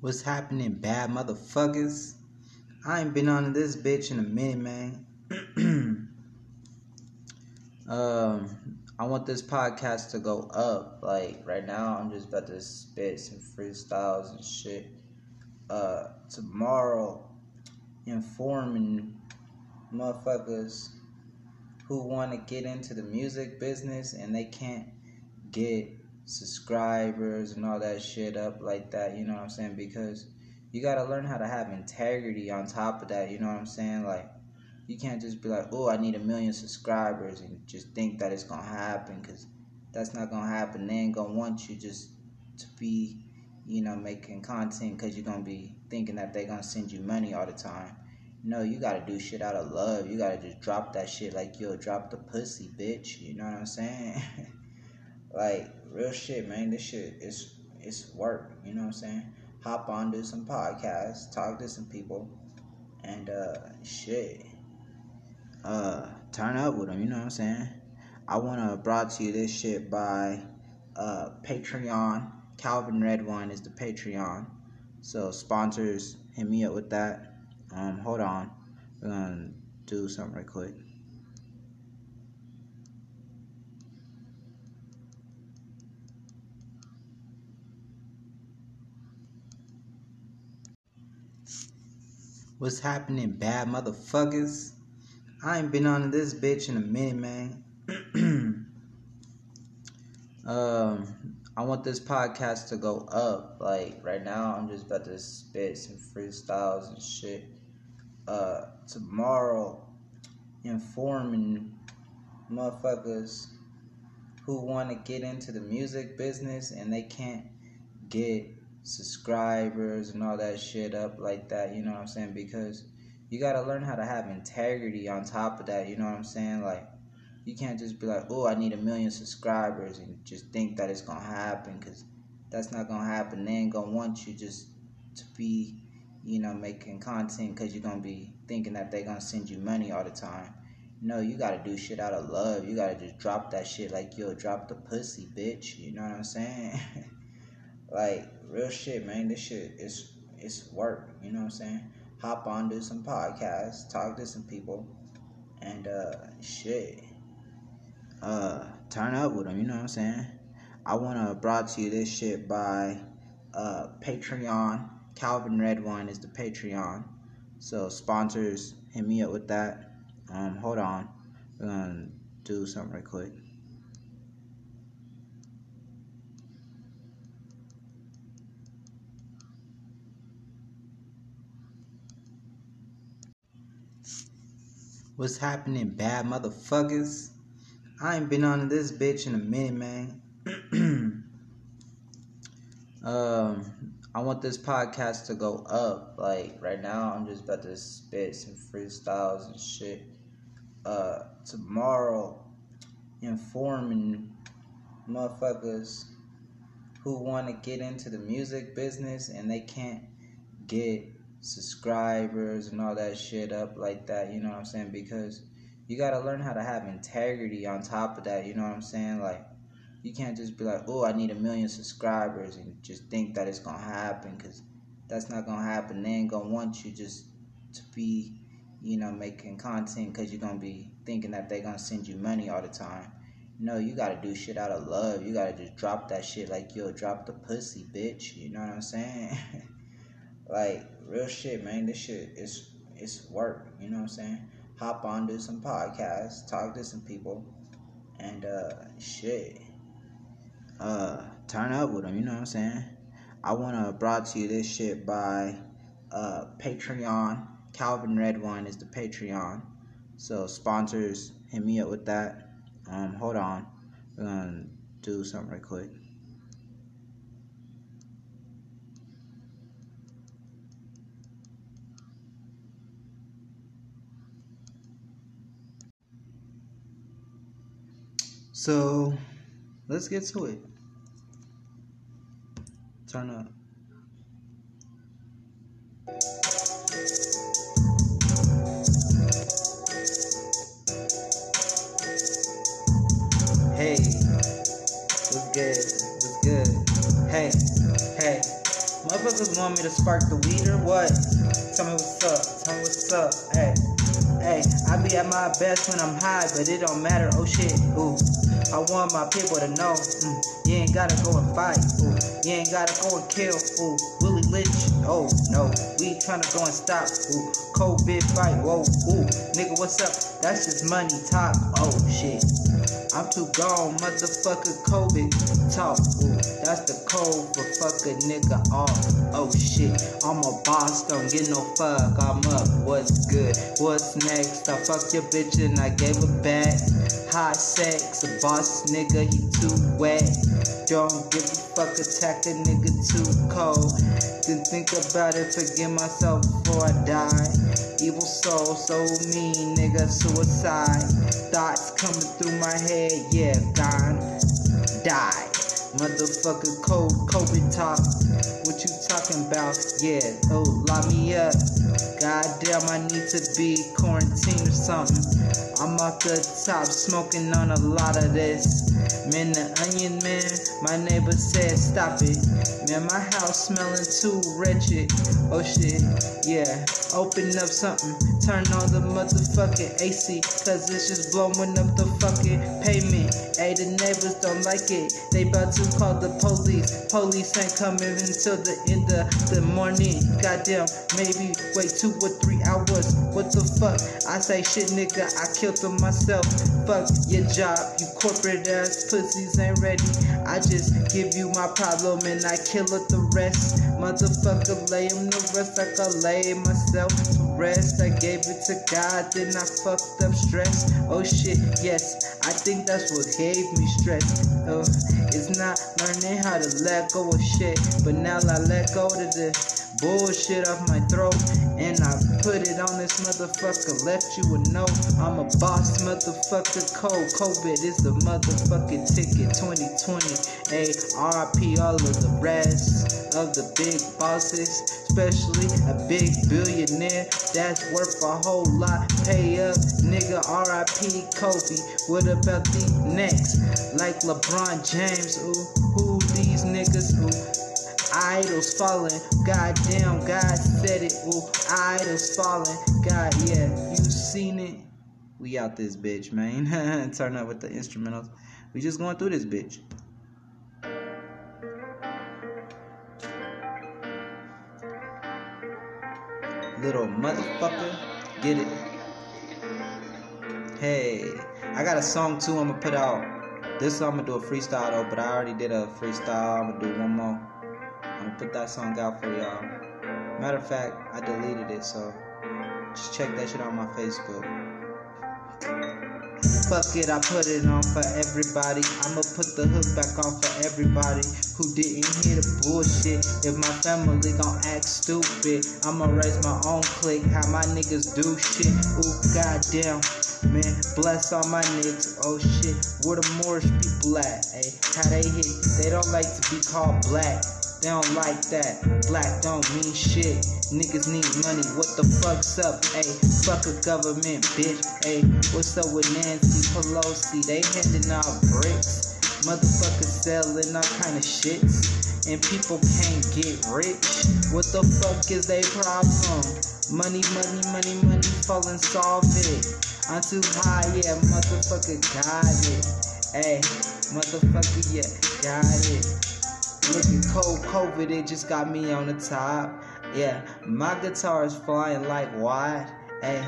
What's happening, bad motherfuckers? I ain't been on this bitch in a minute, man. um, I want this podcast to go up. Like right now, I'm just about to spit some freestyles and shit. Uh, tomorrow, informing motherfuckers who want to get into the music business and they can't get subscribers and all that shit up like that, you know what I'm saying? Because you got to learn how to have integrity on top of that, you know what I'm saying? Like, you can't just be like, oh, I need a million subscribers and just think that it's going to happen because that's not going to happen. They ain't going to want you just to be, you know, making content because you're going to be thinking that they're going to send you money all the time. No, you gotta do shit out of love. You gotta just drop that shit like yo, drop the pussy, bitch. You know what I'm saying? like real shit, man. This shit is it's work. You know what I'm saying? Hop on, do some podcasts, talk to some people, and uh, shit. Uh, turn up with them. You know what I'm saying? I wanna brought to you this shit by uh Patreon. Calvin Red Redwine is the Patreon. So sponsors, hit me up with that. Um, hold on. We're gonna do something real quick. What's happening, bad motherfuckers? I ain't been on this bitch in a minute, man. um, I want this podcast to go up. Like right now, I'm just about to spit some freestyles and shit. Uh, tomorrow, informing motherfuckers who want to get into the music business and they can't get subscribers and all that shit up like that, you know what I'm saying? Because you got to learn how to have integrity on top of that, you know what I'm saying? Like, you can't just be like, oh, I need a million subscribers and just think that it's to happen because that's not to happen. They ain't to want you just to be, you know, making content because you're to be thinking that they're to send you money all the time. No, you got to do shit out of love. You got to just drop that shit like, yo, drop the pussy, bitch. You know what I'm saying? like, real shit, man. This shit is it's work. You know what I'm saying? Hop on, do some podcasts, talk to some people, and uh, shit. Uh, turn up with them. You know what I'm saying? I wanna brought to you this shit by uh Patreon. Calvin Red Redwine is the Patreon. So sponsors, hit me up with that. Um, hold on. We're gonna do something real quick. What's happening, bad motherfuckers? I ain't been on this bitch in a minute, man. um, I want this podcast to go up. Like right now, I'm just about to spit some freestyles and shit. Uh, tomorrow, informing motherfuckers who want to get into the music business and they can't get subscribers and all that shit up like that, you know what I'm saying? Because you got to learn how to have integrity on top of that, you know what I'm saying? Like, you can't just be like, oh, I need a million subscribers and just think that it's to happen because that's not to happen. They ain't to want you just to be, you know, making content because you're to be thinking that they're to send you money all the time. No, you got to do shit out of love. You got to just drop that shit like, yo, drop the pussy, bitch. You know what I'm saying? like, real shit, man. This shit is it's work. You know what I'm saying? Hop on, do some podcasts, talk to some people, and uh, shit. Uh, turn up with them. You know what I'm saying? I wanna brought to you this shit by uh Patreon. Calvin Red Redwine is the Patreon. So sponsors, hit me up with that. Um, hold on. We're gonna do something real quick. So let's get to it. Turn up. Hey, what's good? What's good? Hey, hey, Motherfuckers want me to spark the weed or what? Tell me what's up. Tell me what's up. Hey. Hey, I be at my best when I'm high, but it don't matter. Oh shit, ooh. I want my people to know, mm, you ain't gotta go and fight, ooh. You ain't gotta go and kill, ooh. Willie Lynch, oh no. We tryna go and stop, ooh. COVID fight, whoa, ooh. Nigga, what's up? That's just money talk, oh shit. I'm too gone, motherfucker COVID talk. Ooh, that's the code for fuck a nigga off. Oh shit, I'm a boss, don't get no fuck. I'm up, what's good? What's next? I fucked your bitch and I gave her back. Hot sex, a boss nigga, he too wet. Don't give a fuck, attack a nigga too cold. Then think about it, forgive myself before I die. Evil soul, so mean, nigga, suicide. Thoughts coming through my head, yeah, gone. Die. Motherfucker cold, COVID talk. What you talking about? Yeah, oh, lock me up. Goddamn, I need to be quarantined or something. I'm off the top, smoking on a lot of this. Man, the onion man, my neighbor said stop it. Man, my house smelling too wretched. Oh shit, yeah. Open up something, turn on the motherfucking AC, cause it's just blowing up the fucking pavement. Hey, the neighbors don't like it. They about to call the police. Police ain't coming until the end of the morning. Goddamn, maybe wait two or three hours. What the fuck? I say shit, nigga. I killed them myself. Fuck your job, you corporate ass pussies ain't ready. I just give you my problem and I kill it the rest. Motherfucker, lay him the rest like I lay myself rest. I gave it to God, then I fucked up stress. Oh shit, yes, I think that's what gave me stress. Oh, it's not learning how to let go of shit, but now I let go of the bullshit off my throat and I put it on this motherfucker. Left you a note. I'm a boss, motherfucker. Cold COVID is the motherfucking ticket. 2020. A all of the rest of the big bosses, especially a big billionaire that's worth a whole lot. Pay up, nigga. RIP Kobe. What about the next? Like LeBron James. Ooh, who these niggas? Ooh idols falling. Goddamn, God said it. Ooh, idols falling. God, yeah, you seen it. We out this bitch, man. Turn up with the instrumentals. We just going through this bitch. Little motherfucker, get it. Hey, I got a song too. I'm gonna put out. This I'm gonna do a freestyle though, but I already did a freestyle. I'm gonna do one more. Gonna put that song out for y'all. Matter of fact, I deleted it, so just check that shit on my Facebook. Fuck it, I put it on for everybody. I'ma put the hook back on for everybody who didn't hear the bullshit. If my family gon' act stupid, I'ma raise my own clique. How my niggas do shit. Ooh, goddamn. Man, bless all my niggas. Oh shit, where the Moorish people at? Hey, how they hit? They don't like to be called black. They don't like that. Black don't mean shit. Niggas need money. What the fuck's up? Hey, fuck a government, bitch. Hey, what's up with Nancy Pelosi? They handing out bricks. Motherfuckers selling all kind of shits. And people can't get rich. What the fuck is their problem? Money, money, money, money, fall and solve it. I'm too high, yeah, motherfucker got it. Hey, motherfucker, yeah, got it. Looking cold, COVID, it just got me on the top. Yeah, my guitar is flying like wide. Hey,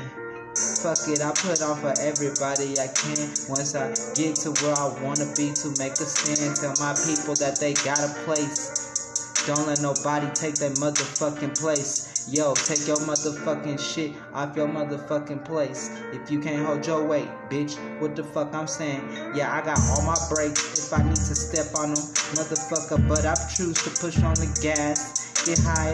fuck it, I put on for everybody I can. Once I get to where I wanna be to make a stand, tell my people that they got a place. Don't let nobody take their motherfucking place. Yo, take your motherfucking shit off your motherfucking place. If you can't hold your weight, bitch, what the fuck I'm saying? Yeah, I got all my brakes if I need to step on them, motherfucker. But I choose to push on the gas get high.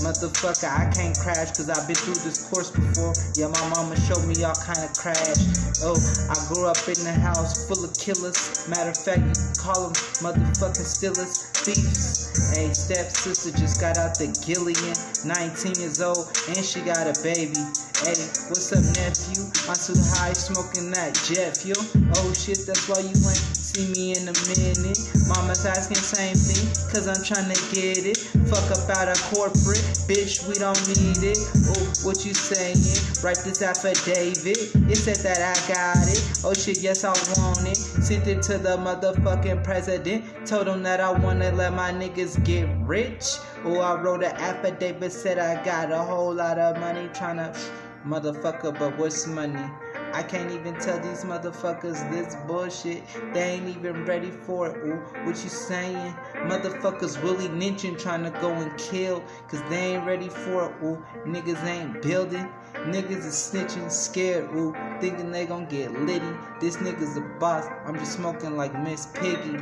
Motherfucker, I can't crash cause I've been through this course before. Yeah, my mama showed me all kind of crash. Oh, I grew up in a house full of killers. Matter of fact, you can call them motherfucking stealers, thieves. Hey, stepsister just got out the Gillian, 19 years old, and she got a baby. Hey, what's up, nephew? I'm high smoking that jet fuel. Oh shit, that's why you ain't See me in a minute. Mama's asking same thing, cause I'm trying to get it. Fuck up out of corporate, bitch, we don't need it. Oh, what you saying? Write this affidavit. It said that I got it. Oh shit, yes, I want it. Sent it to the motherfucking president. Told him that I wanna let my niggas get rich. Oh, I wrote an affidavit, said I got a whole lot of money tryna motherfucker, but what's money? I can't even tell these motherfuckers this bullshit. They ain't even ready for it. Ooh, what you saying? Motherfuckers really ninching trying to go and kill. Cause they ain't ready for it. Ooh, niggas ain't building. Niggas is snitching, scared, ooh, thinking they gon' get litty. This nigga's a boss. I'm just smoking like Miss Piggy.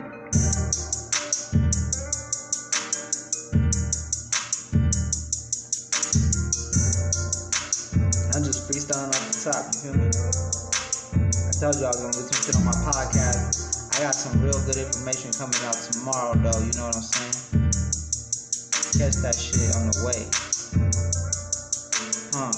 I'm just freestyling off the top, you feel me? Told you I was gonna get some shit on my podcast. I got some real good information coming out tomorrow, though, you know what I'm saying? Catch that shit on the way. Huh.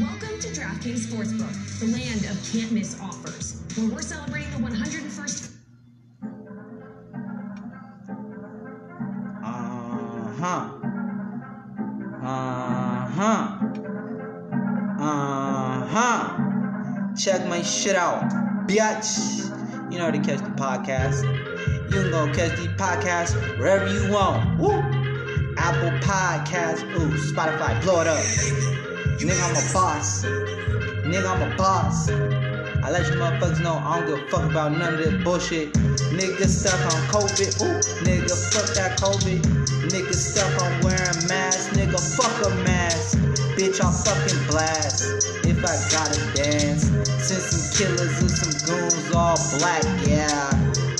Welcome to DraftKings Sportsbook, the land of can't miss offers, where we're celebrating the 101st. My shit out, bitch. You know how to catch the podcast. You can go catch the podcast wherever you want. Woo. Apple Podcast, ooh, Spotify, blow it up. Nigga, I'm a boss. Nigga, I'm a boss. I let you motherfuckers know I don't give a fuck about none of this bullshit. Nigga stuck on COVID. Ooh, nigga, fuck that COVID. Nigga stuck on wearing masks. Nigga, fuck a mask. Bitch, I'm fucking blast. If I gotta dance. Send some killers and some goons all black, yeah.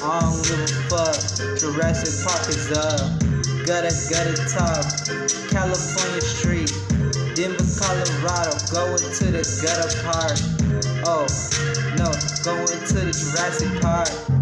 I don't give a fuck. Jurassic Park is up. Gutter, gutter top. California Street. Denver, Colorado, going to the gutter park. Oh, no, going to the Jurassic Park.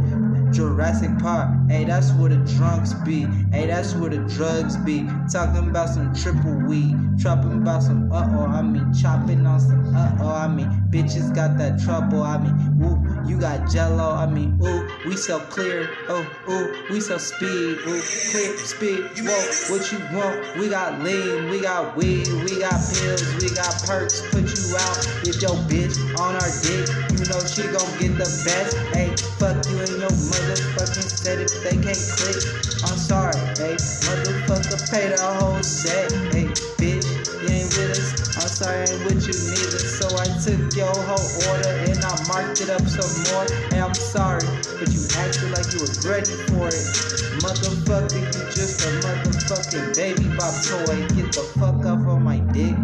Jurassic Park, hey, that's where the drunks be. Hey, that's where the drugs be. Talking about some triple weed, chopping about some uh oh. I mean, chopping on some uh oh. I mean, bitches got that trouble. I mean, ooh, you got jello. I mean, ooh, we sell clear. Oh, ooh, we sell speed. Ooh, clear speed. Whoa, what you want? We got lean, we got weed, we got pills, we got perks. Put you out if your bitch on our dick. You know she gon' get the best. Hey, fuck you and your motherfucking set if they can't click. I'm sorry, hey, motherfucker, pay the whole set. Hey, bitch, you ain't with us. I'm sorry, I ain't with you neither. So I took your whole order and I marked it up some more. Hey, I'm sorry, but you acted like you was ready for it. Motherfucker, you just a motherfucking baby bop toy. Get the fuck off of my dick.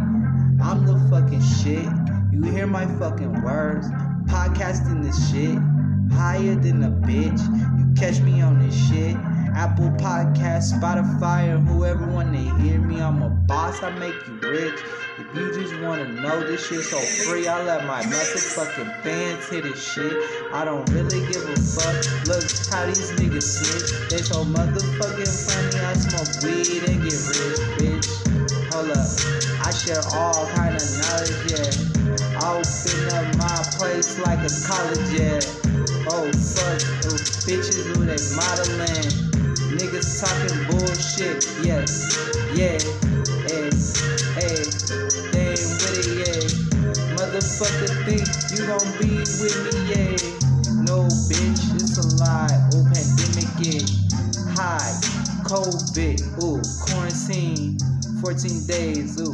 I'm the fucking shit. You hear my fucking words? Podcasting this shit. Higher than a bitch. You catch me on this shit. Apple Podcast, Spotify, or whoever wanna hear me. I'm a boss, I make you rich. If you just wanna know this shit so free, I let my motherfucking fans hit this shit. I don't really give a fuck. Look how these niggas snitch. They so motherfucking funny. I smoke weed and get rich, bitch. Hold up. I share all kind of knowledge, yeah. I open up my place like a college, yeah. Oh fuck, oh bitches who they modeling. Niggas talking bullshit, yes, yeah, hey, hey, they ain't with it, yeah. Motherfucker think you gon' be with me, yeah. No, bitch, it's a lie. Oh, pandemic, yeah. High, COVID, ooh, quarantine, 14 days, ooh,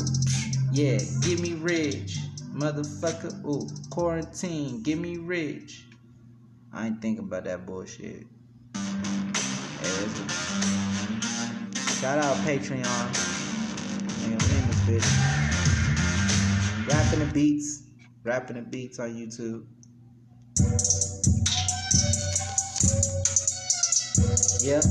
yeah, give me rich. Motherfucker, ooh, quarantine, give me rich. I ain't thinking about that bullshit. Shout out Patreon. This bitch. Rapping the beats. Rapping the beats on YouTube. Yep.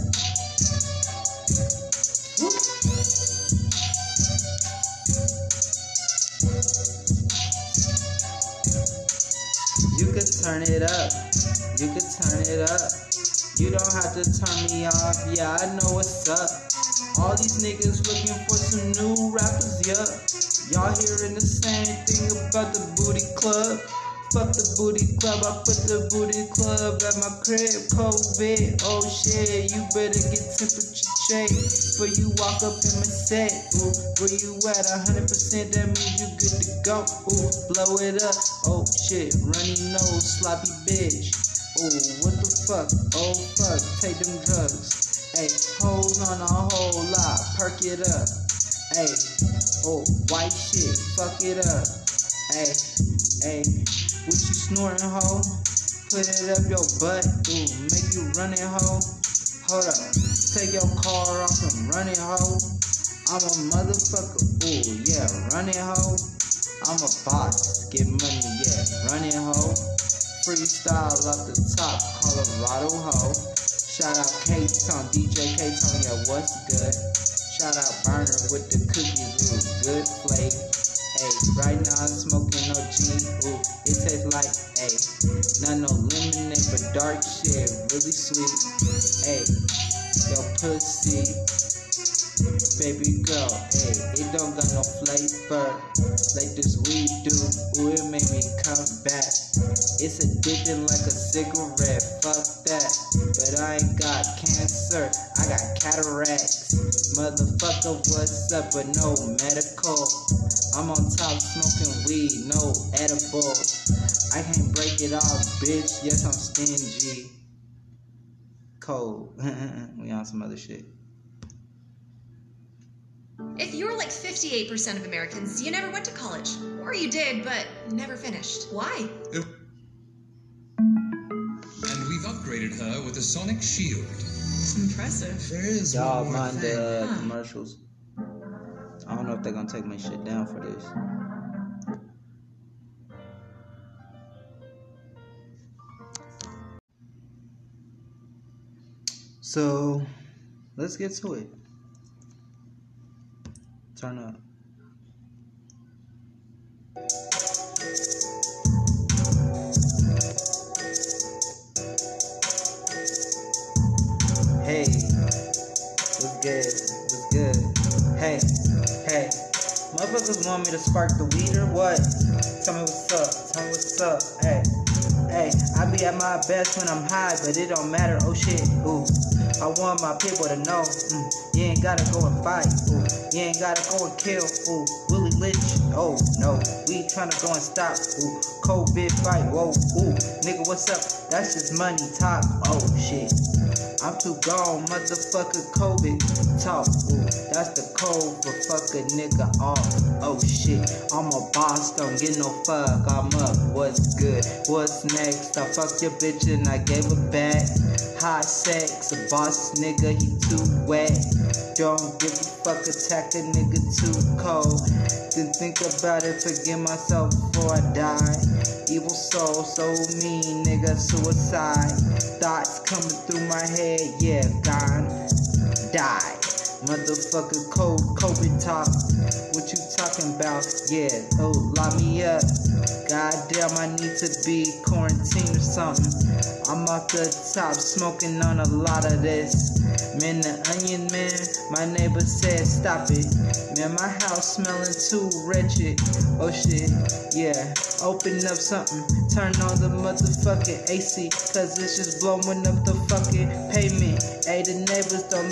You could turn it up. You could turn it up. You don't have to turn me off. Yeah, I know what's up. All these niggas looking for some new rappers, yeah. Y'all hearing the same thing about the booty club? Fuck the booty club, I put the booty club at my crib. COVID, oh shit, you better get temperature check before you walk up in my set. Ooh, where you at? 100%, that means you good to go. Ooh, blow it up. Oh shit, runny nose, sloppy bitch. Ooh, what the fuck? Oh fuck, take them drugs. Hey, hold on a whole lot, perk it up. Hey, oh, white shit, fuck it up. Hey, hey, what you snoring, ho? Put it up your butt, ooh, make you running, ho. Hold up, take your car off and run it, ho. I'm a motherfucker, ooh, yeah, running, ho. I'm a boss, get money, yeah, running, ho. Freestyle off the top, Colorado, ho. Shout out K-Tone, DJ K-Tone, yeah, what's good? Shout out Burner with the cookies, ooh, good flavor. Hey, right now I'm smoking OG. Ooh, it tastes like, hey, not no lemonade, but dark shit, really sweet. Hey, yo pussy, baby girl, hey, it don't got no flavor like this weed do. Ooh, it made me come back. It's addicting like a cigarette, fuck that. But I ain't got cancer, I got cataracts. Motherfucker, what's up? But no medical. I'm on top smoking weed, no edible. I can't break it off, bitch. Yes, I'm stingy. Cold. we on some other shit. If you're like 58% of Americans, you never went to college. Or you did, but never finished. Why? And her with a sonic shield. It's Impressive. There is Y'all one more mind thing. the uh, Huh. commercials. I don't know if they're gonna take my shit down for this. So, let's get to it. Turn up. Motherfuckers want me to spark the weed or what? Tell me what's up. Tell me what's up. Hey, hey. I be at my best when I'm high, but it don't matter. Oh shit. Ooh. I want my people to know. Mm, you ain't gotta go and fight. Ooh. You ain't gotta go and kill. Ooh. Willie Lynch. Oh no. We tryna go and stop. Ooh. COVID fight. Whoa. Ooh. Nigga, what's up? That's just money talk. Oh shit. I'm too gone, motherfucker. COVID talk. That's the code for fuck a nigga off. Oh shit, I'm a boss, don't get no fuck. I'm up. What's good? What's next? I fucked your bitch and I gave her back. Hot sex, a boss nigga, he too wet. Don't give a fuck, attack a nigga too cold. Then think about it, forgive myself before I die. Evil soul, so mean, nigga, suicide. Thoughts coming through my head, yeah, gone. Die. Motherfucker, cold COVID talk. What you talking about? Yeah, oh, lock me up. Goddamn, I need to be quarantined or something. I'm off the top, smoking on a lot of this. Man, the onion man, my neighbor said stop it. Man, my house smelling too wretched. Oh shit, yeah. Open up something, turn on the motherfucking AC, cause it's just blowing up the fucking pavement.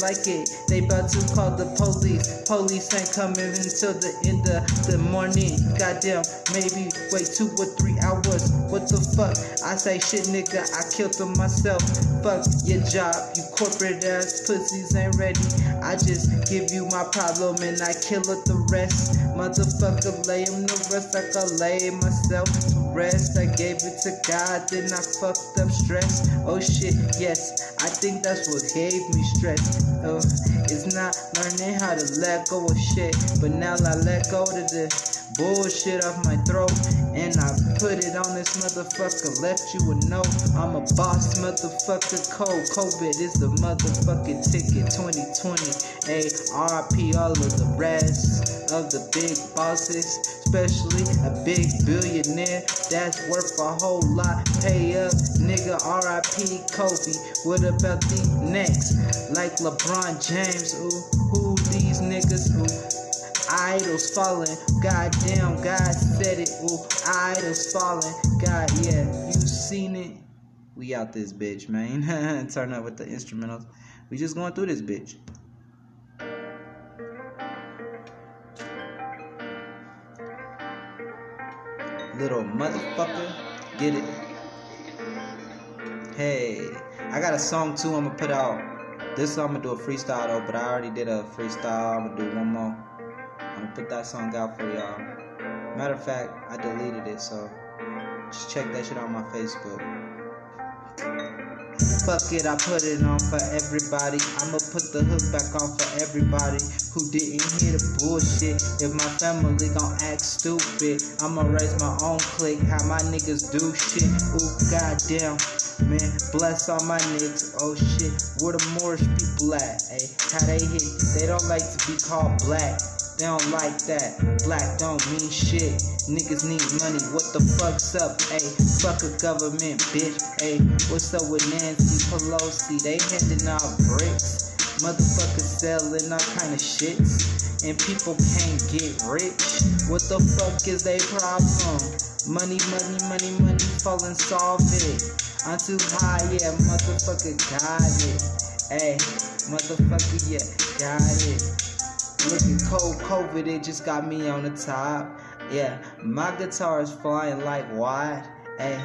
Like it. They about to call the police. Police ain't coming until the end of the morning. Goddamn, maybe wait two or three hours. What the fuck? I say shit, nigga. I killed them myself. Fuck your job, you corporate ass pussies ain't ready. I just give you my problem and I kill it the rest. Motherfucker, lay him the rest like I lay myself to rest. I gave it to God, then I fucked up stress. Oh shit, yes, I think that's what gave me stress. It's not learning how to let go of shit, but now I let go of the bullshit off my throat and I put it on this motherfucker. Left you a note. I'm a boss, motherfucker. Cold COVID is the motherfucking ticket. 2020. A RP all of the rest of the big bosses, especially a big billionaire that's worth a whole lot. Pay up, nigga. RIP Kobe. What about the next? Like LeBron James. Ooh, who these niggas? Ooh. idols falling. Goddamn, God said it. Ooh, idols falling. God, yeah, you seen it. We out this bitch, man. Turn up with the instrumentals. We just going through this bitch. Little motherfucker, get it. Hey, I got a song too. I'm gonna put out. This song I'm gonna do a freestyle though, but I already did a freestyle. I'm gonna do one more. I'm gonna put that song out for y'all. Matter of fact, I deleted it, so just check that shit on my Facebook. Fuck it, I put it on for everybody. I'ma put the hook back on for everybody who didn't hear the bullshit. If my family gon' act stupid, I'ma raise my own clique. How my niggas do shit. Ooh, goddamn. Man, bless all my niggas. Oh shit, where the Moorish people at? Ay, how they hit? They don't like to be called black. They don't like that. Black don't mean shit. Niggas need money. What the fuck's up? Ayy, fuck a government, bitch. Ayy, what's up with Nancy Pelosi? They handing out bricks. Motherfuckers selling all kind of shits. And people can't get rich. What the fuck is their problem? Money, money, money, money, fall and solve it. I'm too high, yeah, motherfucker got it. Ayy, motherfucker, yeah, got it. Looking cold, COVID, it just got me on the top. Yeah, my guitar is flying like wide. Hey,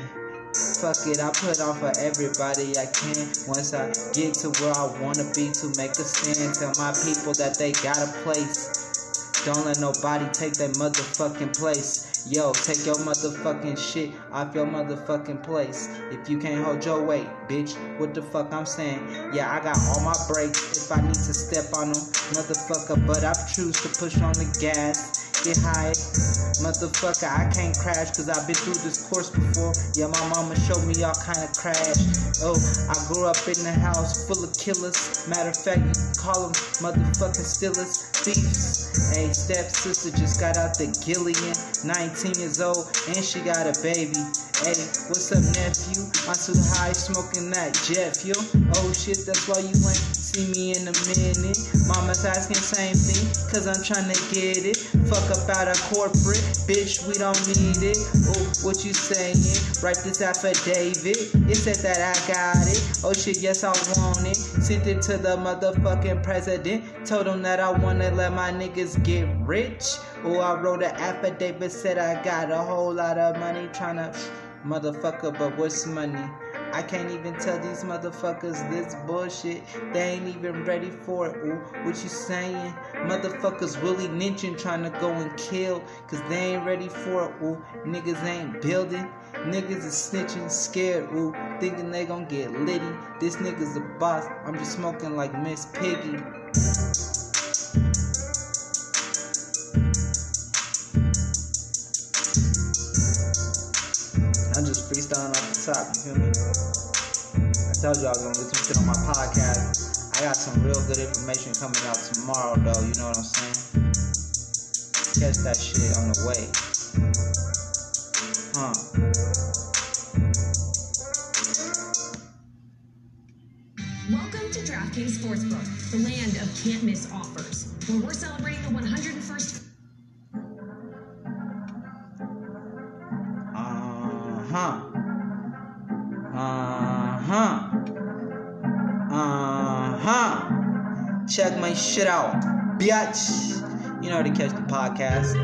fuck it, I put on for everybody I can. Once I get to where I wanna be to make a stand, tell my people that they got a place. Don't let nobody take their motherfucking place. Yo, take your motherfucking shit off your motherfucking place. If you can't hold your weight, bitch, what the fuck I'm saying? Yeah, I got all my brakes if I need to step on them, motherfucker. But I choose to push on the gas. Get high, motherfucker. I can't crash cause I've been through this course before. Yeah, my mama showed me all kind of crash. Oh, I grew up in a house full of killers. Matter of fact, you can call them motherfucking stealers, thieves. Hey, stepsister just got out the Gillian, 19 years old, and she got a baby. Hey, what's up, nephew? I'm high smoking that jet fuel. Oh shit, that's why you ain't see me in a minute. Mama's asking same thing, cause I'm trying to get it. Fuck up out of corporate, bitch, we don't need it. Oh, what you saying? Write this affidavit. It said that I got it. Oh shit, yes, I want it. Sent it to the motherfucking president. Told him that I wanna let my niggas get rich. Oh, I wrote an affidavit, said I got a whole lot of money tryna. Motherfucker, but what's money? I can't even tell these motherfuckers this bullshit. They ain't even ready for it. Ooh, what you saying? Motherfuckers really ninching trying to go and kill. Cause they ain't ready for it. Ooh, niggas ain't building. Niggas is snitching, scared, ooh, thinking they gon' get litty. This nigga's the boss. I'm just smoking like Miss Piggy. I'm just freestyling off the top, you feel me? Tell you I was gonna get some shit on my podcast. I got some real good information coming out tomorrow, though. You know what I'm saying? Catch that shit on the way. Huh. Welcome to DraftKings Sportsbook, the land of can't miss offers, where we're celebrating the 100. 100- shit out, bitch. You know how to catch the podcast.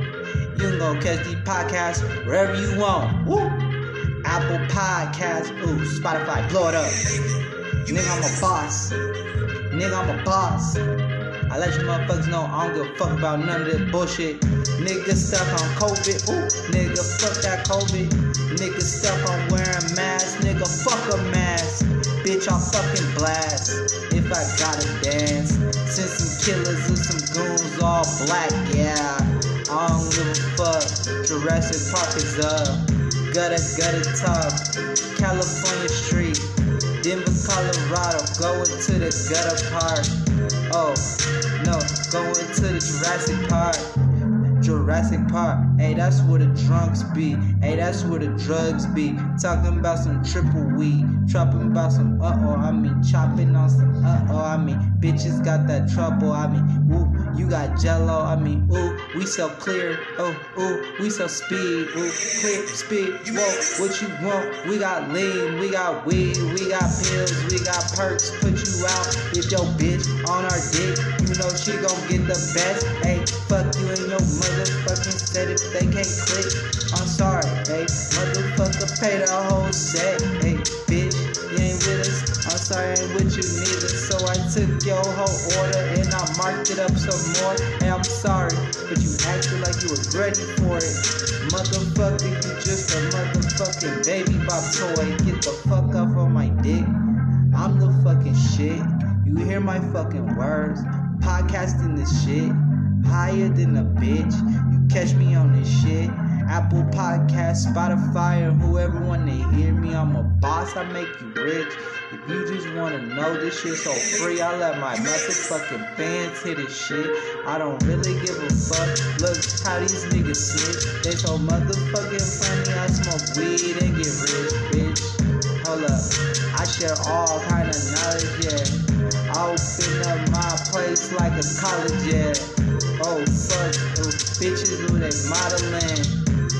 You can go catch the podcast wherever you want. Woo. Apple Podcast, ooh, Spotify, blow it up. Nigga, I'm a boss. Nigga, I'm a boss. I let you motherfuckers know I don't give a fuck about none of this bullshit. Nigga stuck on COVID. Ooh, nigga, fuck that COVID. Nigga stuck on wearing masks. Nigga, fuck a mask. Bitch, I'll fucking blast. If I gotta dance. Send some killers and some goons all black, yeah. I don't give a fuck. Jurassic Park is up. Gutter, gutter talk. California Street. Denver, Colorado, going to the gutter park. Oh, no, going to the Jurassic Park. Jurassic Park, hey, that's where the drunks be. Hey, that's where the drugs be. Talking about some triple weed, chopping about some uh oh. I mean, chopping on some uh oh. I mean, bitches got that trouble. I mean, whoop, You got jello, I mean, ooh, we sell clear. Oh, ooh, we sell speed. Ooh, clear, speed. Whoa, what you want? We got lean, we got weed, we got pills, we got perks. Put you out if your bitch on our dick. You know she gon' get the best. Hey, fuck you and your motherfucking set if they can't click. I'm sorry, hey, motherfucker, pay the whole set. Hey, bitch, you ain't with us. I'm sorry, ain't with you neither. So I took your whole order and I marked it up some more. Hey, I'm sorry, but you acted like you was ready for it. Motherfucker, you just a motherfucking baby bop toy. Get the fuck off on my dick. I'm the fucking shit. You hear my fucking words? Podcasting this shit. Higher than a bitch. You catch me on this shit. Apple Podcast, Spotify, or whoever wanna hear me. I'm a boss, I make you rich. If you just wanna know this shit so free, I let my motherfucking fans hit this shit. I don't really give a fuck. Look how these niggas sit. They so motherfucking funny. I smoke weed and get rich, bitch. Hold up. I share all kind of knowledge, yeah. I open up my place like a college, yeah. Oh fuck, oh, bitches who they modeling.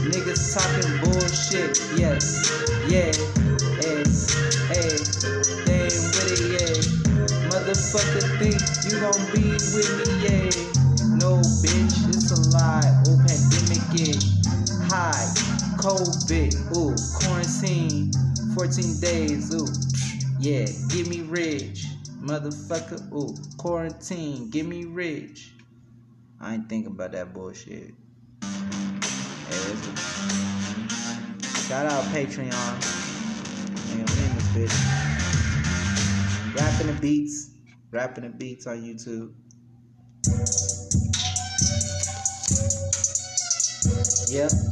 Niggas talking bullshit, Yes, yeah, hey, hey, they ain't with it, yeah. Motherfucker think you gon' be with me, yeah. No, bitch, it's a lie. Oh, pandemic, yeah. High, COVID, ooh, quarantine, 14 days, ooh, yeah, give me rich. Motherfucker, ooh, quarantine, give me rich. I ain't thinking about that bullshit. Listen. Shout out Patreon. Man, we in this bitch. Rapping the beats. Rapping the beats on YouTube. Yep.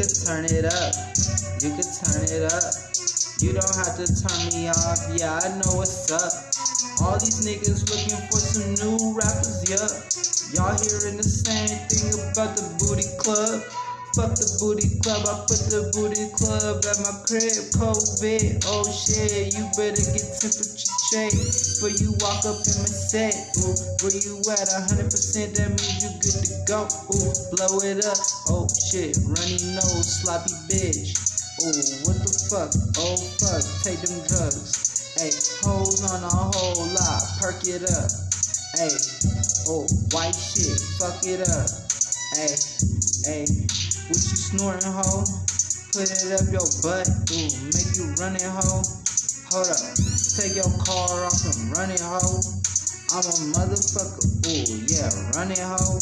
Could turn it up. You could turn it up. You don't have to turn me off. Yeah, I know what's up. All these niggas looking for some new rappers. Yeah. Y'all hearing the same thing about the booty club. Fuck the booty club, I put the booty club at my crib. COVID, oh shit, you better get temperature check before you walk up in my set. Ooh, where you at? 100%, that means you good to go. Ooh, blow it up. Oh shit, runny nose, sloppy bitch. Ooh, what the fuck? Oh fuck, take them drugs. Hey, hoes on a whole lot, perk it up. Hey, oh, white shit, fuck it up. Hey, hey, what you snoring, hoe? Put it up your butt, ooh, make you run it, hoe. Hold up, take your car off and run it, hoe. I'm a motherfucker, ooh, yeah, run it, hoe.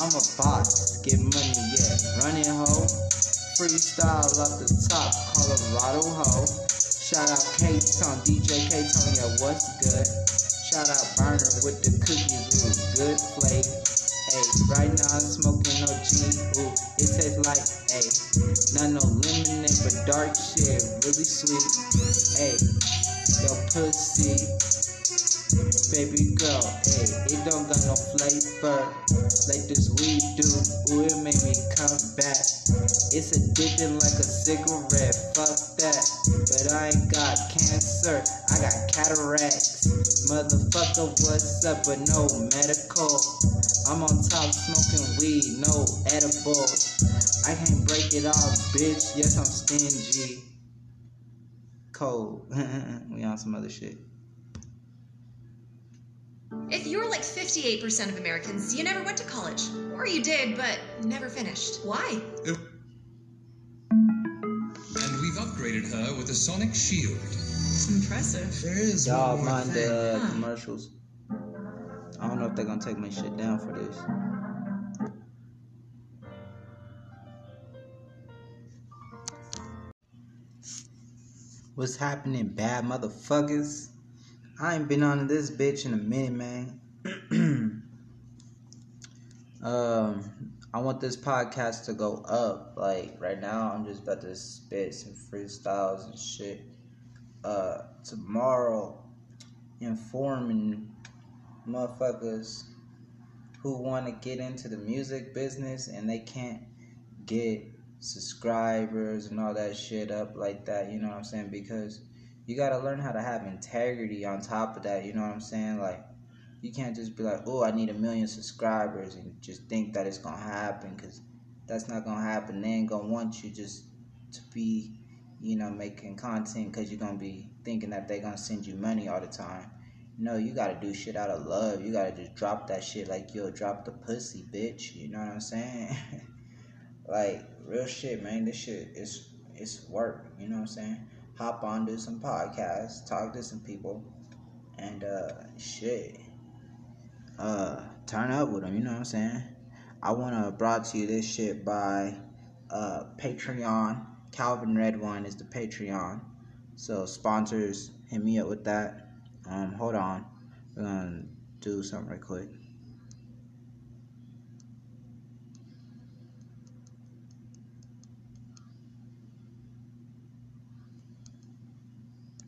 I'm a boss, get money, yeah, run it, hoe. Freestyle off the top, Colorado, hoe. Shout out K-Tone, DJ K-Tone, yeah, what's good? Shout out Burner with the cookies, ooh, good flavor. Hey, right now I'm smoking OG, ooh, it tastes like, hey, not no lemonade, but dark shit, really sweet. Hey, yo pussy, baby girl, hey, it don't got no flavor like this weed do. Ooh, it made me come back. It's addicting like a cigarette, fuck that. But I ain't got cancer, I got cataracts. Motherfucker, what's up? But no medical. I'm on top smoking weed, no edibles. I can't break it off, bitch. Yes, I'm stingy. Cold. we on some other shit. If you're like 58% of Americans, you never went to college. Or you did, but never finished. Why? And we've upgraded her with a sonic shield. Impressive. There is Y'all one mind the uh, Huh. commercials. I don't know if they're gonna take my shit down for this. What's happening, bad motherfuckers? I ain't been on this bitch in a minute, man. um, I want this podcast to go up. Like right now, I'm just about to spit some freestyles and shit. Uh, tomorrow, informing motherfuckers who want to get into the music business and they can't get subscribers and all that shit up like that, you know what I'm saying? Because you gotta learn how to have integrity on top of that, you know what I'm saying? Like, you can't just be like, oh, I need a million subscribers and just think that it's gonna happen because that's not gonna happen. They ain't gonna want you just to be, you know, making content because you're gonna be thinking that they're gonna send you money all the time. No, you gotta do shit out of love. You gotta just drop that shit like you'll drop the pussy, bitch. You know what I'm saying? like real shit, man. This shit is it's work. You know what I'm saying? Hop on, do some podcasts, talk to some people, and uh, shit. Uh, turn up with them. You know what I'm saying? I wanna brought to you this shit by uh Patreon. Calvin Red One is the Patreon. So sponsors, hit me up with that. Um, hold on. We're gonna do something right quick.